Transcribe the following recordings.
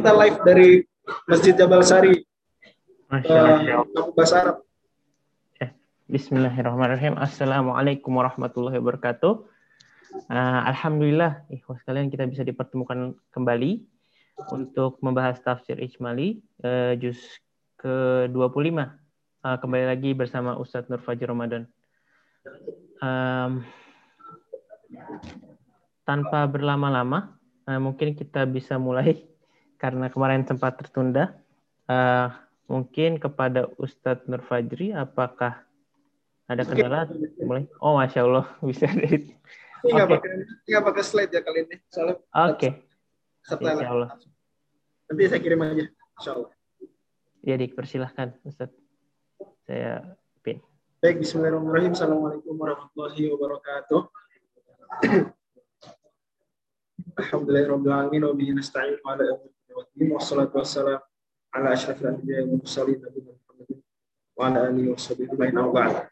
kita live dari Masjid Jabal Sari, Masya Allah. uh, Kampung Bahasa Arab. Bismillahirrahmanirrahim. Assalamualaikum warahmatullahi wabarakatuh. Uh, Alhamdulillah, ikhwas sekalian kita bisa dipertemukan kembali untuk membahas tafsir Ijmali uh, juz ke-25. Uh, kembali lagi bersama Ustadz Nur Fajr Ramadan. Um, tanpa berlama-lama, uh, mungkin kita bisa mulai karena kemarin sempat tertunda. Uh, mungkin kepada Ustadz Nur Fajri, apakah ada kendala? Mulai. Oh, masya Allah bisa dari. Ini nggak Oke. pakai ini nggak pakai slide ya kali ini. Soalnya Oke, serta insya Allah. Nanti saya kirim aja. Insya Allah. Ya, dipersilahkan Ustadz. Saya pin. Baik, Bismillahirrahmanirrahim. Assalamualaikum warahmatullahi wabarakatuh. Alhamdulillahirrahmanirrahim. Nasta'in ala. Wassalamu ala.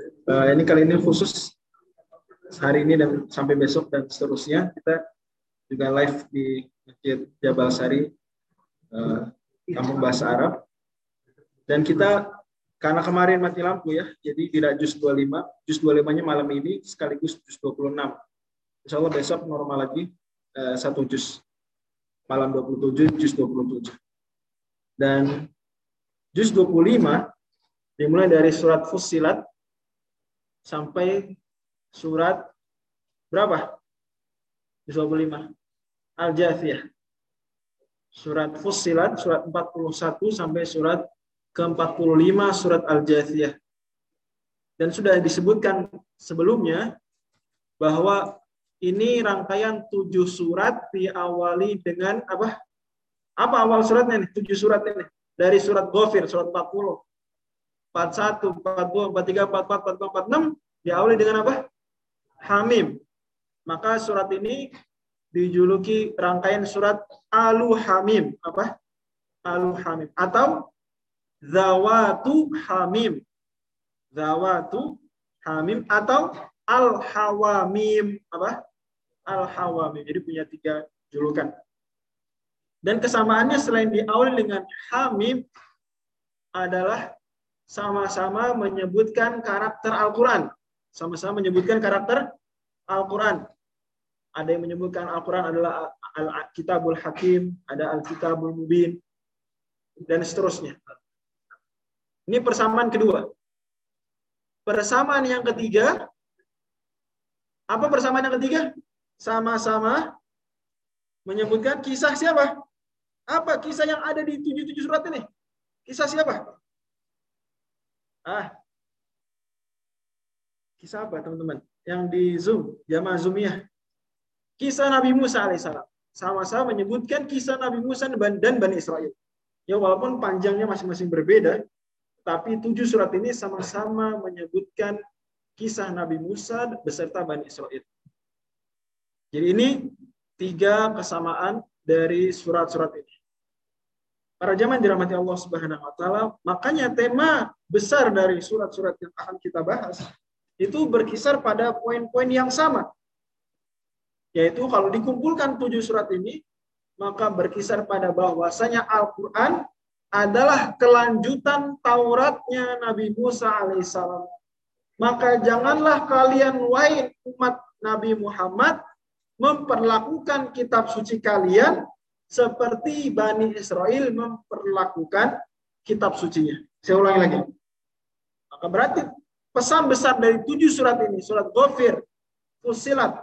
Eh, ini kali ini khusus hari ini dan sampai besok dan seterusnya kita juga live di Masjid Jabal Sari eh, Kampung Bahasa Arab dan kita karena kemarin mati lampu ya, jadi tidak jus 25, jus 25-nya malam ini sekaligus jus 26. Insya Allah besok normal lagi eh, satu jus. Malam 27, jus 27. Dan jus 25 dimulai dari surat Fussilat sampai surat berapa? Jus 25. Al-Jathiyah. Surat Fussilat, surat 41 sampai surat ke-45 surat Al-Jathiyah. Dan sudah disebutkan sebelumnya bahwa ini rangkaian tujuh surat diawali dengan apa? Apa awal suratnya nih? Tujuh surat ini. Dari surat Ghafir, surat 40. 41, 42, 43, 44, 45, 46 diawali dengan apa? Hamim. Maka surat ini dijuluki rangkaian surat Alu Hamim. Apa? Alu Hamim. Atau zawatu hamim. Zawatu hamim atau al-hawamim. Apa? Al-hawamim. Jadi punya tiga julukan. Dan kesamaannya selain diawali dengan hamim adalah sama-sama menyebutkan karakter Al-Quran. Sama-sama menyebutkan karakter Al-Quran. Ada yang menyebutkan Al-Quran adalah Al-Kitabul Hakim, ada Al-Kitabul Mubin, dan seterusnya. Ini persamaan kedua. Persamaan yang ketiga, apa persamaan yang ketiga? Sama-sama menyebutkan kisah siapa? Apa kisah yang ada di tujuh-tujuh surat ini? Kisah siapa? Ah, kisah apa teman-teman? Yang di Zoom, jamaah Zoomiyah. Kisah Nabi Musa alaihissalam. Sama-sama menyebutkan kisah Nabi Musa dan Bani Israel. Ya walaupun panjangnya masing-masing berbeda, tapi tujuh surat ini sama-sama menyebutkan kisah Nabi Musa beserta Bani Israel. Jadi ini tiga kesamaan dari surat-surat ini. Para jamaah dirahmati Allah Subhanahu wa taala, makanya tema besar dari surat-surat yang akan kita bahas itu berkisar pada poin-poin yang sama. Yaitu kalau dikumpulkan tujuh surat ini, maka berkisar pada bahwasanya Al-Quran adalah kelanjutan Tauratnya Nabi Musa alaihissalam. Maka janganlah kalian wahai umat Nabi Muhammad memperlakukan kitab suci kalian seperti Bani Israel memperlakukan kitab sucinya. Saya ulangi lagi. Maka berarti pesan besar dari tujuh surat ini, surat Ghafir, Fusilat,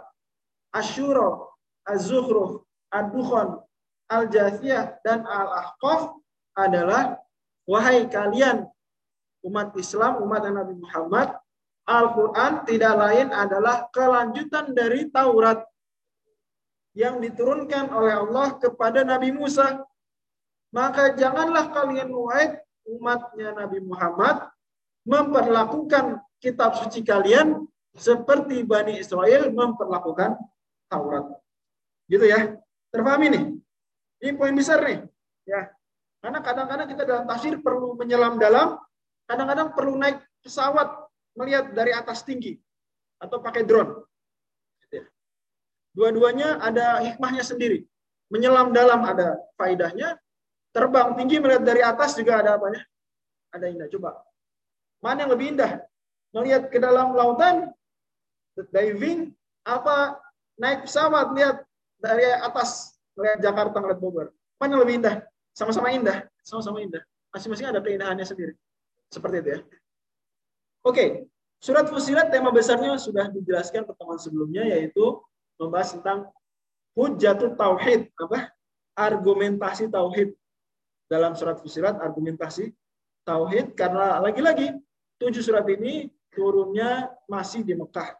Ashura, Az-Zukhruf, Ad-Dukhan, Al-Jathiyah, dan Al-Ahqaf adalah wahai kalian umat Islam, umat Nabi Muhammad, Al-Quran tidak lain adalah kelanjutan dari Taurat yang diturunkan oleh Allah kepada Nabi Musa. Maka janganlah kalian wahai umatnya Nabi Muhammad memperlakukan kitab suci kalian seperti Bani Israel memperlakukan Taurat. Gitu ya. Terpahami nih? Ini poin besar nih. Ya. Karena kadang-kadang kita dalam tafsir perlu menyelam dalam, kadang-kadang perlu naik pesawat melihat dari atas tinggi atau pakai drone. Dua-duanya ada hikmahnya sendiri. menyelam dalam ada faidahnya, terbang tinggi melihat dari atas juga ada apanya? Ada indah. Coba. Mana yang lebih indah? Melihat ke dalam lautan, diving, apa naik pesawat lihat dari atas melihat Jakarta melihat Bogor. Mana yang lebih indah? Sama-sama indah, sama-sama indah. Masing-masing ada keindahannya sendiri. Seperti itu ya. Oke, surat Fusilat tema besarnya sudah dijelaskan pertemuan sebelumnya yaitu membahas tentang Hujatul Tauhid, apa? Argumentasi Tauhid. Dalam surat Fusilat, argumentasi Tauhid, karena lagi-lagi tujuh surat ini turunnya masih di Mekah.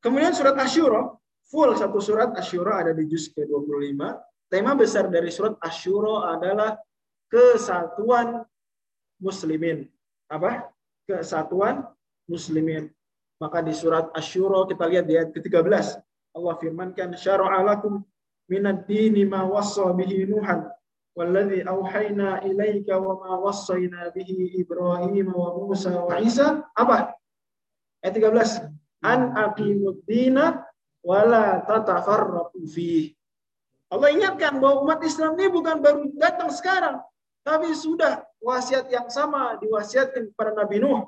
Kemudian surat Asyura, full satu surat Asyura ada di juz ke-25. Tema besar dari surat Asyura adalah kesatuan muslimin. Apa? Kesatuan muslimin. Maka di surat Asyura kita lihat di ayat ke-13. Allah firmankan syara'a lakum minad dini ma wassa bihi nuhan والذي أوحينا إليك وما وصينا به إبراهيم وموسى وعيسى apa ayat 13 an aqimud dina wala tatafarraqu fi Allah ingatkan bahwa umat Islam ini bukan baru datang sekarang tapi sudah wasiat yang sama diwasiatkan kepada Nabi Nuh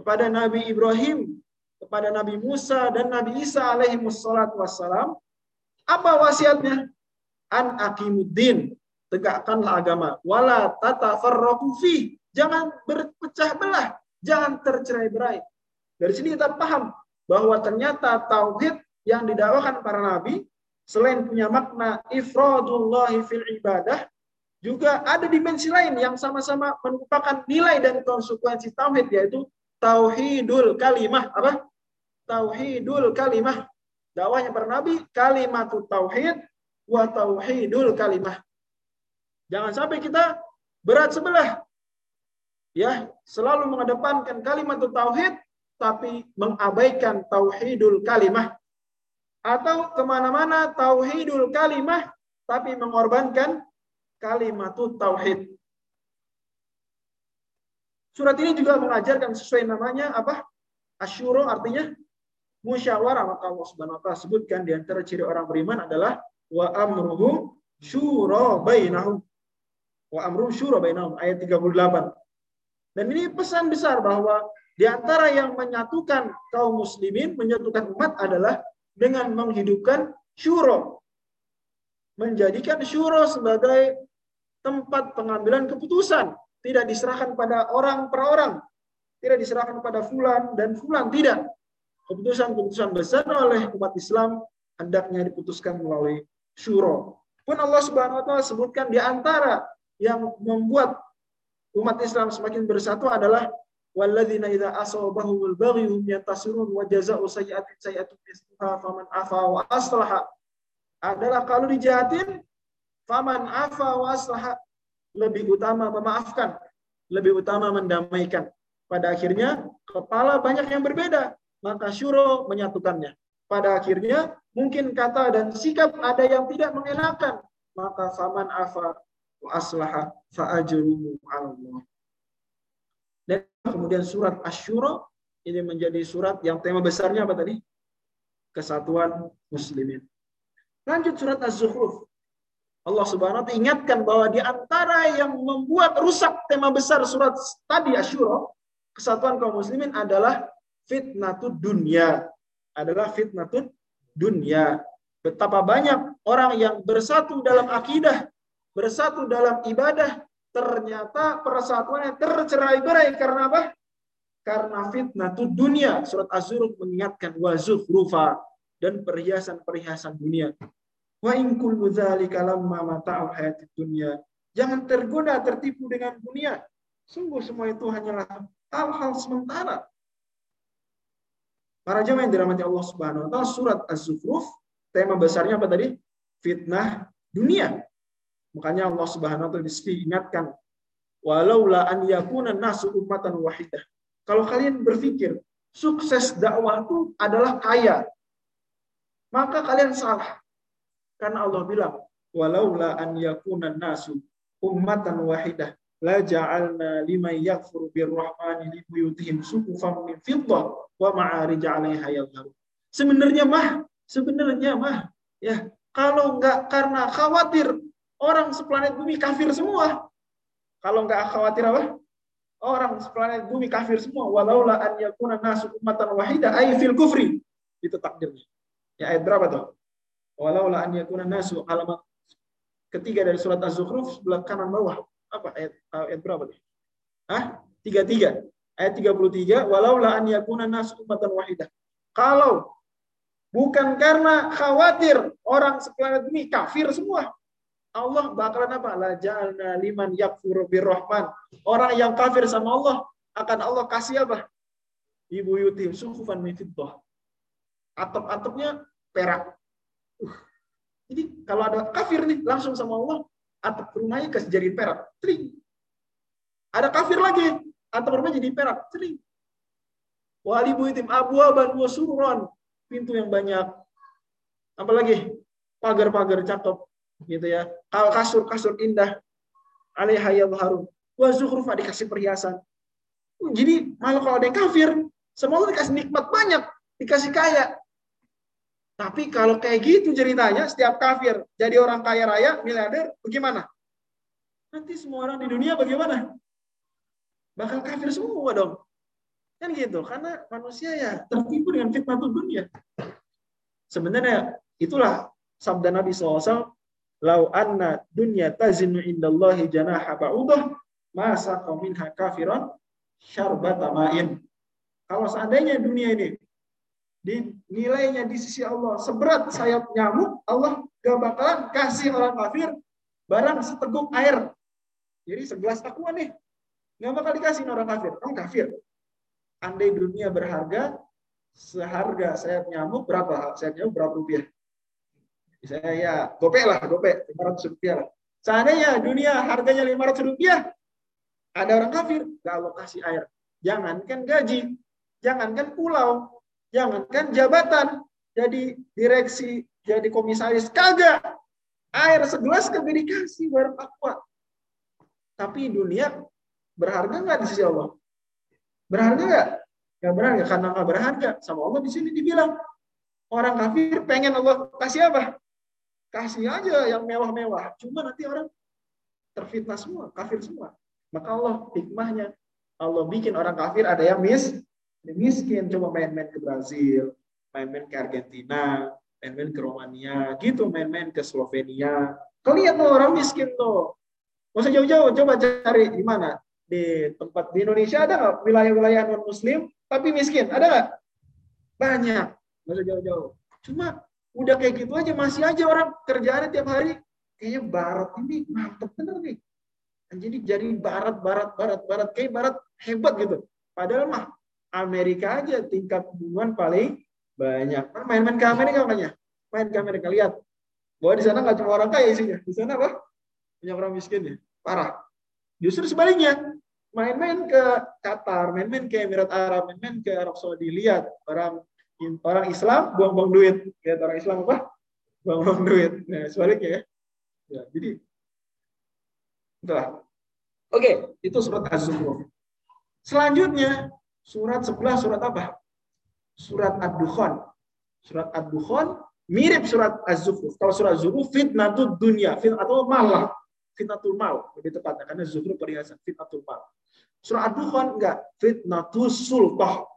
kepada Nabi Ibrahim kepada Nabi Musa dan Nabi Isa alaihi wassalam. Apa wasiatnya? An aqimuddin. Tegakkanlah agama. Wala tatafarraqu fi. Jangan berpecah belah. Jangan tercerai-berai. Dari sini kita paham bahwa ternyata tauhid yang didakwakan para nabi selain punya makna ifradullahi fil ibadah juga ada dimensi lain yang sama-sama merupakan nilai dan konsekuensi tauhid yaitu tauhidul kalimah apa tauhidul kalimah. Dakwahnya para nabi kalimat tauhid wa tauhidul kalimah. Jangan sampai kita berat sebelah. Ya, selalu mengedepankan kalimat tauhid tapi mengabaikan tauhidul kalimah. Atau ke mana-mana tauhidul kalimah tapi mengorbankan kalimat tauhid. Surat ini juga mengajarkan sesuai namanya apa? Asyuro artinya musyawarah maka Allah Subhanahu wa taala sebutkan di antara ciri orang beriman adalah wa amruhum syura bainahum. Wa amruhum syura bainahum ayat 38. Dan ini pesan besar bahwa di antara yang menyatukan kaum muslimin, menyatukan umat adalah dengan menghidupkan syuro. Menjadikan syuro sebagai tempat pengambilan keputusan. Tidak diserahkan pada orang per orang. Tidak diserahkan pada fulan dan fulan. Tidak keputusan-keputusan besar oleh umat Islam hendaknya diputuskan melalui syuro. Pun Allah Subhanahu wa taala sebutkan di antara yang membuat umat Islam semakin bersatu adalah walladzina idza asabahumul baghy hum yantasirun wa jazaa'u sayyi'atin sayyi'atun misluha faman afa wa aslaha adalah kalau dijahatin faman afa wa aslaha lebih utama memaafkan lebih utama mendamaikan pada akhirnya kepala banyak yang berbeda maka syuro menyatukannya. Pada akhirnya mungkin kata dan sikap ada yang tidak mengenakan, maka faman afa wa aslaha fa ajruhu Allah. Dan kemudian surat Asyura ini menjadi surat yang tema besarnya apa tadi? Kesatuan muslimin. Lanjut surat Az-Zukhruf. Allah Subhanahu wa taala ingatkan bahwa di antara yang membuat rusak tema besar surat tadi Asyura, kesatuan kaum muslimin adalah fitnatud dunia adalah fitnatud dunia. Betapa banyak orang yang bersatu dalam akidah, bersatu dalam ibadah, ternyata persatuannya tercerai-berai karena apa? Karena fitnatud dunia. Surat Az-Zuruf mengingatkan wazuf rufa dan perhiasan-perhiasan dunia. Wa in kullu dzalika lamma mata'u hayatid dunya. Jangan tergoda tertipu dengan dunia. Sungguh semua itu hanyalah hal-hal sementara. Para jemaah yang dirahmati Allah Subhanahu wa taala, surat Az-Zukhruf tema besarnya apa tadi? Fitnah dunia. Makanya Allah Subhanahu wa taala ingatkan walaula an yakuna nasu ummatan wahidah. Kalau kalian berpikir sukses dakwah itu adalah kaya, maka kalian salah. Karena Allah bilang, walaula an yakuna nasu ummatan wahidah la ja'alna liman yakfuru birrahmani li buyutihim suqufan min fiddah wa ma'arij 'alaiha yadhharu. Sebenarnya mah, sebenarnya mah Ya, kalau enggak karena khawatir orang seplanet bumi kafir semua. Kalau enggak khawatir apa? Orang seplanet bumi kafir semua. Walaula an yakuna nasu ummatan wahida ay fil kufri. Itu takdirnya. Ya ayat berapa tuh? Walaula an yakuna nasu alamat ketiga dari surat Az-Zukhruf sebelah kanan bawah. Apa ayat ayat berapa tuh? Hah? 33. Ayat 33, walaula an yakuna nasu ummatan wahidah. Kalau bukan karena khawatir orang seplanet bumi kafir semua, Allah bakalan apa? La ja'alna liman yakfuru birrahman. Orang yang kafir sama Allah akan Allah kasih apa? Ibu yutim suhufan min. Atap-atapnya perak. Uh. Jadi kalau ada kafir nih langsung sama Allah, atap rumahnya kasih jadi perak. Tring. Ada kafir lagi, atap rumahnya jadi perak. Tring. Wali buyutim abwaban wa surran. Pintu yang banyak. Apalagi pagar-pagar cakep gitu ya. Kal kasur kasur indah. Alaiha harum. Wa zuhrufa dikasih perhiasan. Jadi malah kalau ada yang kafir, semua dikasih nikmat banyak, dikasih kaya. Tapi kalau kayak gitu ceritanya, setiap kafir jadi orang kaya raya, miliarder, bagaimana? Nanti semua orang di dunia bagaimana? Bakal kafir semua dong. Kan gitu, karena manusia ya tertipu dengan fitnah dunia. Sebenarnya itulah sabda Nabi SAW, Lau anna dunya tazinu indallahi janaha ba'udah, masa minha kafiran syarbata ma'in. Kalau seandainya dunia ini di nilainya di sisi Allah seberat sayap nyamuk, Allah gak bakalan kasih orang kafir barang seteguk air. Jadi segelas aqua nih, gak bakal dikasih orang kafir. Orang kafir. Andai dunia berharga, seharga sayap nyamuk berapa? Sayap nyamuk berapa rupiah? Misalnya ya, gopek lah, gopek, 500 rupiah lah. Seandainya dunia harganya 500 rupiah, ada orang kafir, gak Allah kasih air. Jangankan gaji, jangankan pulau, jangankan jabatan, jadi direksi, jadi komisaris, kagak. Air segelas kagak dikasih aqua. Tapi dunia berharga nggak di sisi Allah? Berharga nggak? Nggak berharga karena nggak berharga. Sama Allah di sini dibilang orang kafir pengen Allah kasih apa? Kasih aja yang mewah-mewah. Cuma nanti orang terfitnah semua, kafir semua. Maka Allah hikmahnya Allah bikin orang kafir ada yang mis, miskin coba main-main ke Brazil, main-main ke Argentina, main-main ke Romania, gitu main-main ke Slovenia. Kalian tuh orang miskin tuh. Gak usah jauh-jauh, coba cari di mana? Di tempat di Indonesia ada nggak wilayah-wilayah non Muslim tapi miskin? Ada nggak? Banyak. Gak usah jauh-jauh. Cuma Udah kayak gitu aja masih aja orang kerjaannya tiap hari kayaknya barat ini mantep bener nih. Jadi jadi barat barat barat barat kayak barat hebat gitu. Padahal mah Amerika aja tingkat pembunuhan paling banyak. Main-main ke Amerika makanya. Main ke Amerika lihat. Bahwa di sana nggak cuma orang kaya isinya. Di sana apa? Banyak orang miskin ya. Parah. Justru sebaliknya. Main-main ke Qatar, main-main ke Emirat Arab, main-main ke Arab Saudi. Lihat orang orang Islam buang-buang duit. Lihat orang Islam apa? Buang-buang duit. Nah, sebaliknya ya. ya jadi itulah. Oke, itu surat Az-Zukhruf. Selanjutnya surat sebelah surat apa? Surat Ad-Dukhan. Surat Ad-Dukhan mirip surat Az-Zukhruf. Kalau surat Az-Zukhruf fitnatul dunia, fit atau malah fitnatul mal lebih tepatnya karena Zukhruf perhiasan fitnatul mal. Surat Ad-Dukhan enggak fitnatul sultah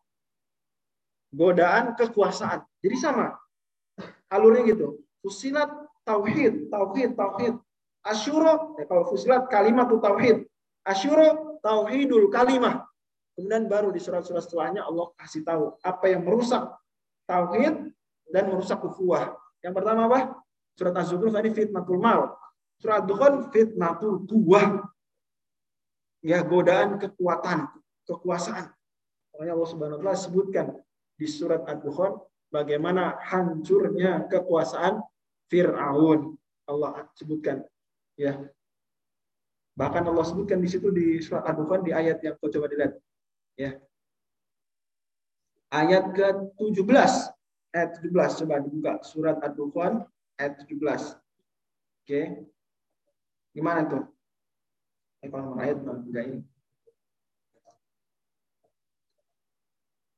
godaan kekuasaan. Jadi sama. Alurnya gitu. Fusilat tauhid, tauhid, tauhid. Asyuro, ya kalau fusilat kalimat tauhid. Asyuro tauhidul kalimah. Kemudian baru di surat-surat setelahnya Allah kasih tahu apa yang merusak tauhid dan merusak ukhuwah. Yang pertama apa? Surat Az-Zukhruf tadi fitnatul mal. Surat Dukhan fitnatul kuwah. Ya, godaan kekuatan, kekuasaan. Makanya Allah Subhanahu wa taala sebutkan di surat Ad-Dukhan bagaimana hancurnya kekuasaan Fir'aun. Allah sebutkan ya. Bahkan Allah sebutkan di situ di surat Ad-Dukhan di ayat yang kau coba dilihat. Ya. Ayat ke-17. Ayat 17 coba dibuka surat Ad-Dukhan ayat 17. Oke. Gimana tuh? Eh, kalau ayat enggak ini.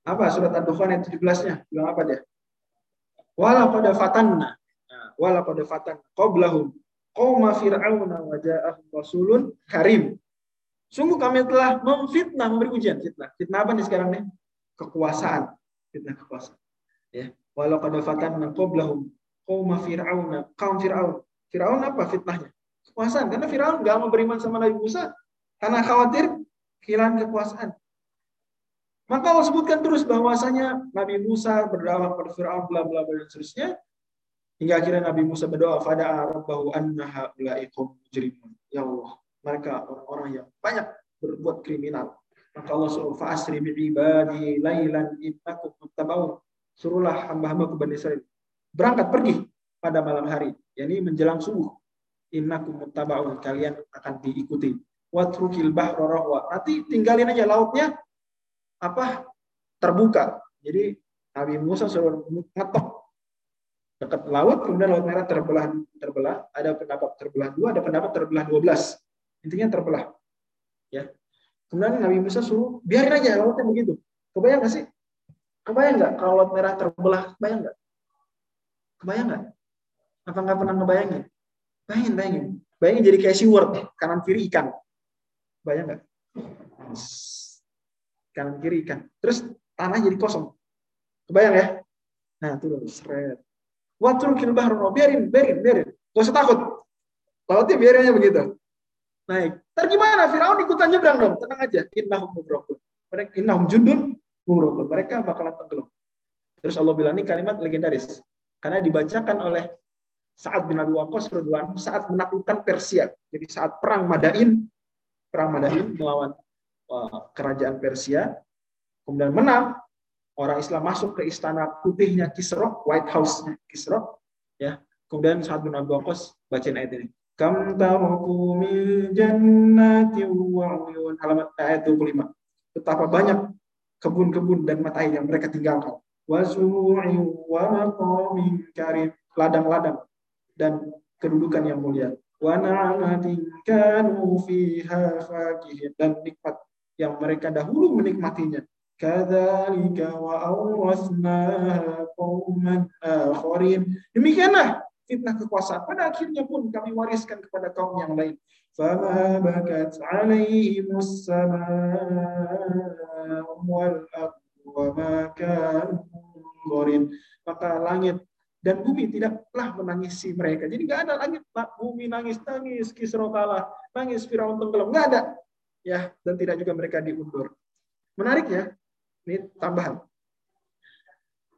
Apa surat Ad-Dukhan ayat 17-nya? Bilang apa dia? Wala pada fatanna. Walaqad fatan qablahum qauma fir'auna wa ja'ahum rasulun karim. Sungguh kami telah memfitnah, memberi ujian fitnah. Fitnah apa nih sekarang nih? Kekuasaan. Fitnah kekuasaan. Ya. Walau kada fatanna qablahum qauma fir'auna, kaum Fir'aun. Fir'aun apa fitnahnya? Kekuasaan. Karena Fir'aun nggak mau beriman sama Nabi Musa karena khawatir kehilangan kekuasaan. Maka Allah sebutkan terus bahwasanya Nabi Musa berdoa kepada Fir'aun bla bla bla dan seterusnya. Hingga akhirnya Nabi Musa berdoa pada rabbahu annaha ulaikum mujrimun. Ya Allah, mereka orang-orang yang banyak berbuat kriminal. Maka Allah suruh fa'asri bi'ibadi laylan innakum muttabaun suruhlah hamba-hamba ke Bani Israel berangkat pergi pada malam hari, yakni menjelang subuh. Innakum muttabaun, kalian akan diikuti. Watrukil bahra rahwa. Nanti tinggalin aja lautnya apa? terbuka. Jadi Nabi Musa suruh ngetok dekat laut, kemudian laut merah terbelah terbelah. Ada pendapat terbelah dua, ada pendapat terbelah dua belas. Intinya terbelah. Ya. Kemudian Nabi Musa suruh biarin aja lautnya begitu. Kebayang nggak sih? Kebayang nggak kalau laut merah terbelah? Kebayang nggak? Kebayang nggak? Apa nggak pernah ngebayangin? Bayangin, bayangin. Bayangin jadi kayak SeaWorld, kanan kiri ikan. Bayang nggak? Kanan kiri ikan. Terus tanah jadi kosong. Kebayang ya? Nah, itu loh, seret. Watul bahrono, biarin, biarin, biarin. Gak usah takut. Lautnya biarin aja begitu. Naik. Ntar gimana? Firaun ikutan nyebrang dong. Tenang aja. Innahum mubrokun. Mereka innahum jundun murukun. Mereka bakalan tenggelam. Terus Allah bilang ini kalimat legendaris. Karena dibacakan oleh saat bin Abi Waqqas saat menaklukkan Persia. Jadi saat perang Madain, perang Madain melawan uh, kerajaan Persia, kemudian menang, orang Islam masuk ke istana putihnya Kisro, White House Kisro, ya. Kemudian saat bin Abi Waqqas bacain ayat ini. Kam taraku min jannati wa halaman ayat 25. Betapa banyak kebun-kebun dan mata air yang mereka tinggalkan. Wasu'i wa maqamin karim, ladang-ladang dan kedudukan yang mulia. Wa na'amatin kanu fiha fakihin dan nikmat yang mereka dahulu menikmatinya. Kadzalika wa awrasnaha qauman akharin. Demikianlah fitnah kekuasaan. Pada akhirnya pun kami wariskan kepada kaum yang lain. فما بكت عليهم السماء والأرض وما كانوا maka langit dan bumi tidaklah menangisi mereka. Jadi nggak ada langit, bumi nangis nangis, Kisro kalah, nangis Firaun tenggelam, nggak ada. Ya, dan tidak juga mereka diundur. Menarik ya, ini tambahan.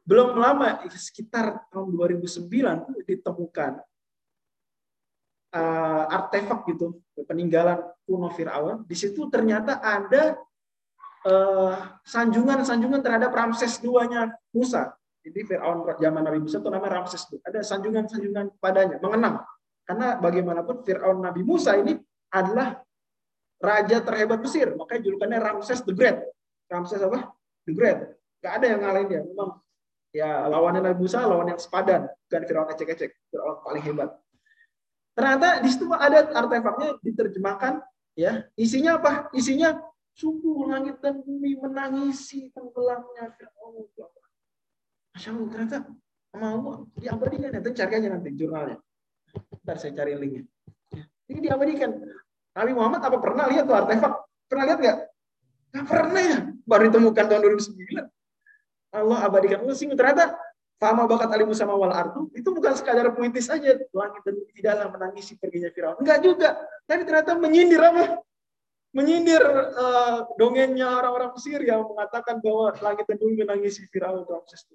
Belum lama, sekitar tahun 2009 ditemukan uh, artefak gitu peninggalan kuno Firaun. Di situ ternyata ada uh, sanjungan-sanjungan terhadap Ramses duanya Musa. Jadi Firaun zaman Nabi Musa itu namanya Ramses ada sanjungan-sanjungan padanya mengenang. Karena bagaimanapun Firaun Nabi Musa ini adalah raja terhebat Mesir. Makanya julukannya Ramses the Great. Ramses apa? The Great. Gak ada yang ngalahin dia. Memang ya lawannya Nabi Musa lawan yang sepadan bukan Firaun ecek-ecek Firaun paling hebat Ternyata di situ ada artefaknya diterjemahkan ya. Isinya apa? Isinya sungguh langit dan bumi menangisi tenggelamnya Firaun. Masya Allah, ternyata sama Allah diabadikan. Nanti cari aja nanti jurnalnya. Ntar saya cari linknya. Ya. Ini diabadikan. Nabi Muhammad apa pernah lihat tuh artefak? Pernah lihat nggak? Nggak pernah ya. Baru ditemukan tahun 2009. Allah abadikan. Sih ternyata Fama bakat alimu sama wal artu itu bukan sekadar puitis aja langit dan bumi tidaklah menangisi perginya Firaun. Enggak juga. Tapi ternyata menyindir apa? Menyindir uh, dongengnya orang-orang Mesir yang mengatakan bahwa langit dan bumi menangisi Firaun Ramses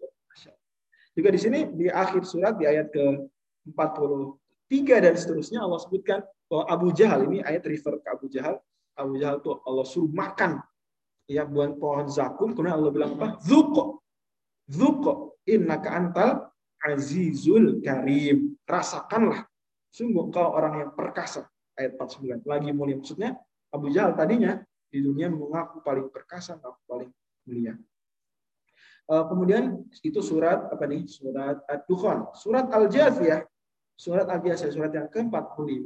Juga di sini di akhir surat di ayat ke 43 dan seterusnya Allah sebutkan bahwa Abu Jahal ini ayat refer ke Abu Jahal. Abu Jahal itu Allah suruh makan ya buah pohon zakum kemudian Allah bilang apa? Zuko. Zuko innaka antal azizul karim. Rasakanlah. Sungguh kau orang yang perkasa. Ayat 49. Lagi mulia. Maksudnya Abu Jahal tadinya di dunia mengaku paling perkasa, mengaku paling mulia. Uh, kemudian itu surat apa nih? Surat Ad-Dukhan. Surat Al-Jathiyah. Surat Al-Jathiyah, surat yang ke-45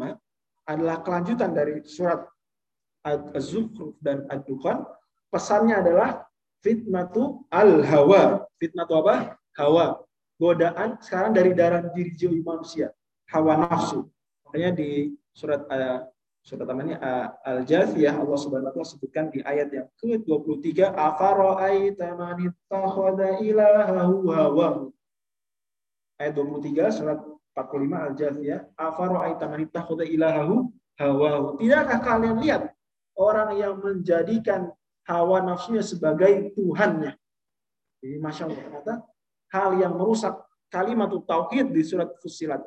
adalah kelanjutan dari surat Az-Zukhruf dan Ad-Dukhan. Pesannya adalah fitnatu al-hawa. Fitnatu apa? hawa, godaan sekarang dari darah diri jiwa manusia. hawa nafsu. Makanya di surat uh, surat namanya uh, Al-Jathiyah Allah Subhanahu wa taala sebutkan di ayat yang ke-23 afara'aita man ittakhadha ilahahu hawahu. Ayat 23 surat 45 Al-Jathiyah afara'aita man ittakhadha ilahahu hawahu. Tidakkah kalian lihat orang yang menjadikan hawa nafsunya sebagai Tuhannya? Jadi Masya Allah, ternyata hal yang merusak kalimat tauhid di surat Fusilat,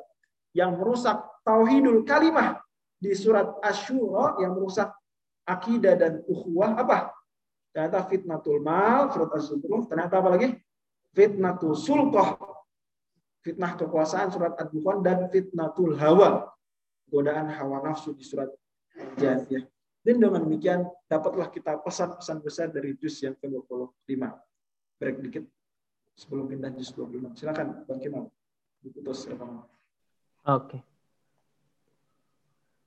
yang merusak tauhidul kalimah di surat Asyura, yang merusak akidah dan ukhuwah apa? Ternyata fitnatul mal, surat Az-Zukhruf, ternyata apa lagi? Fitnatul sulqah, fitnah kekuasaan surat Ad-Dukhan dan fitnatul hawa, godaan hawa nafsu di surat Al-Jathiyah. Dan dengan demikian dapatlah kita pesan-pesan besar dari juz yang ke-25 break dikit sebelum pindah juz 25. Silakan Bang Kemal. Diputus Oke.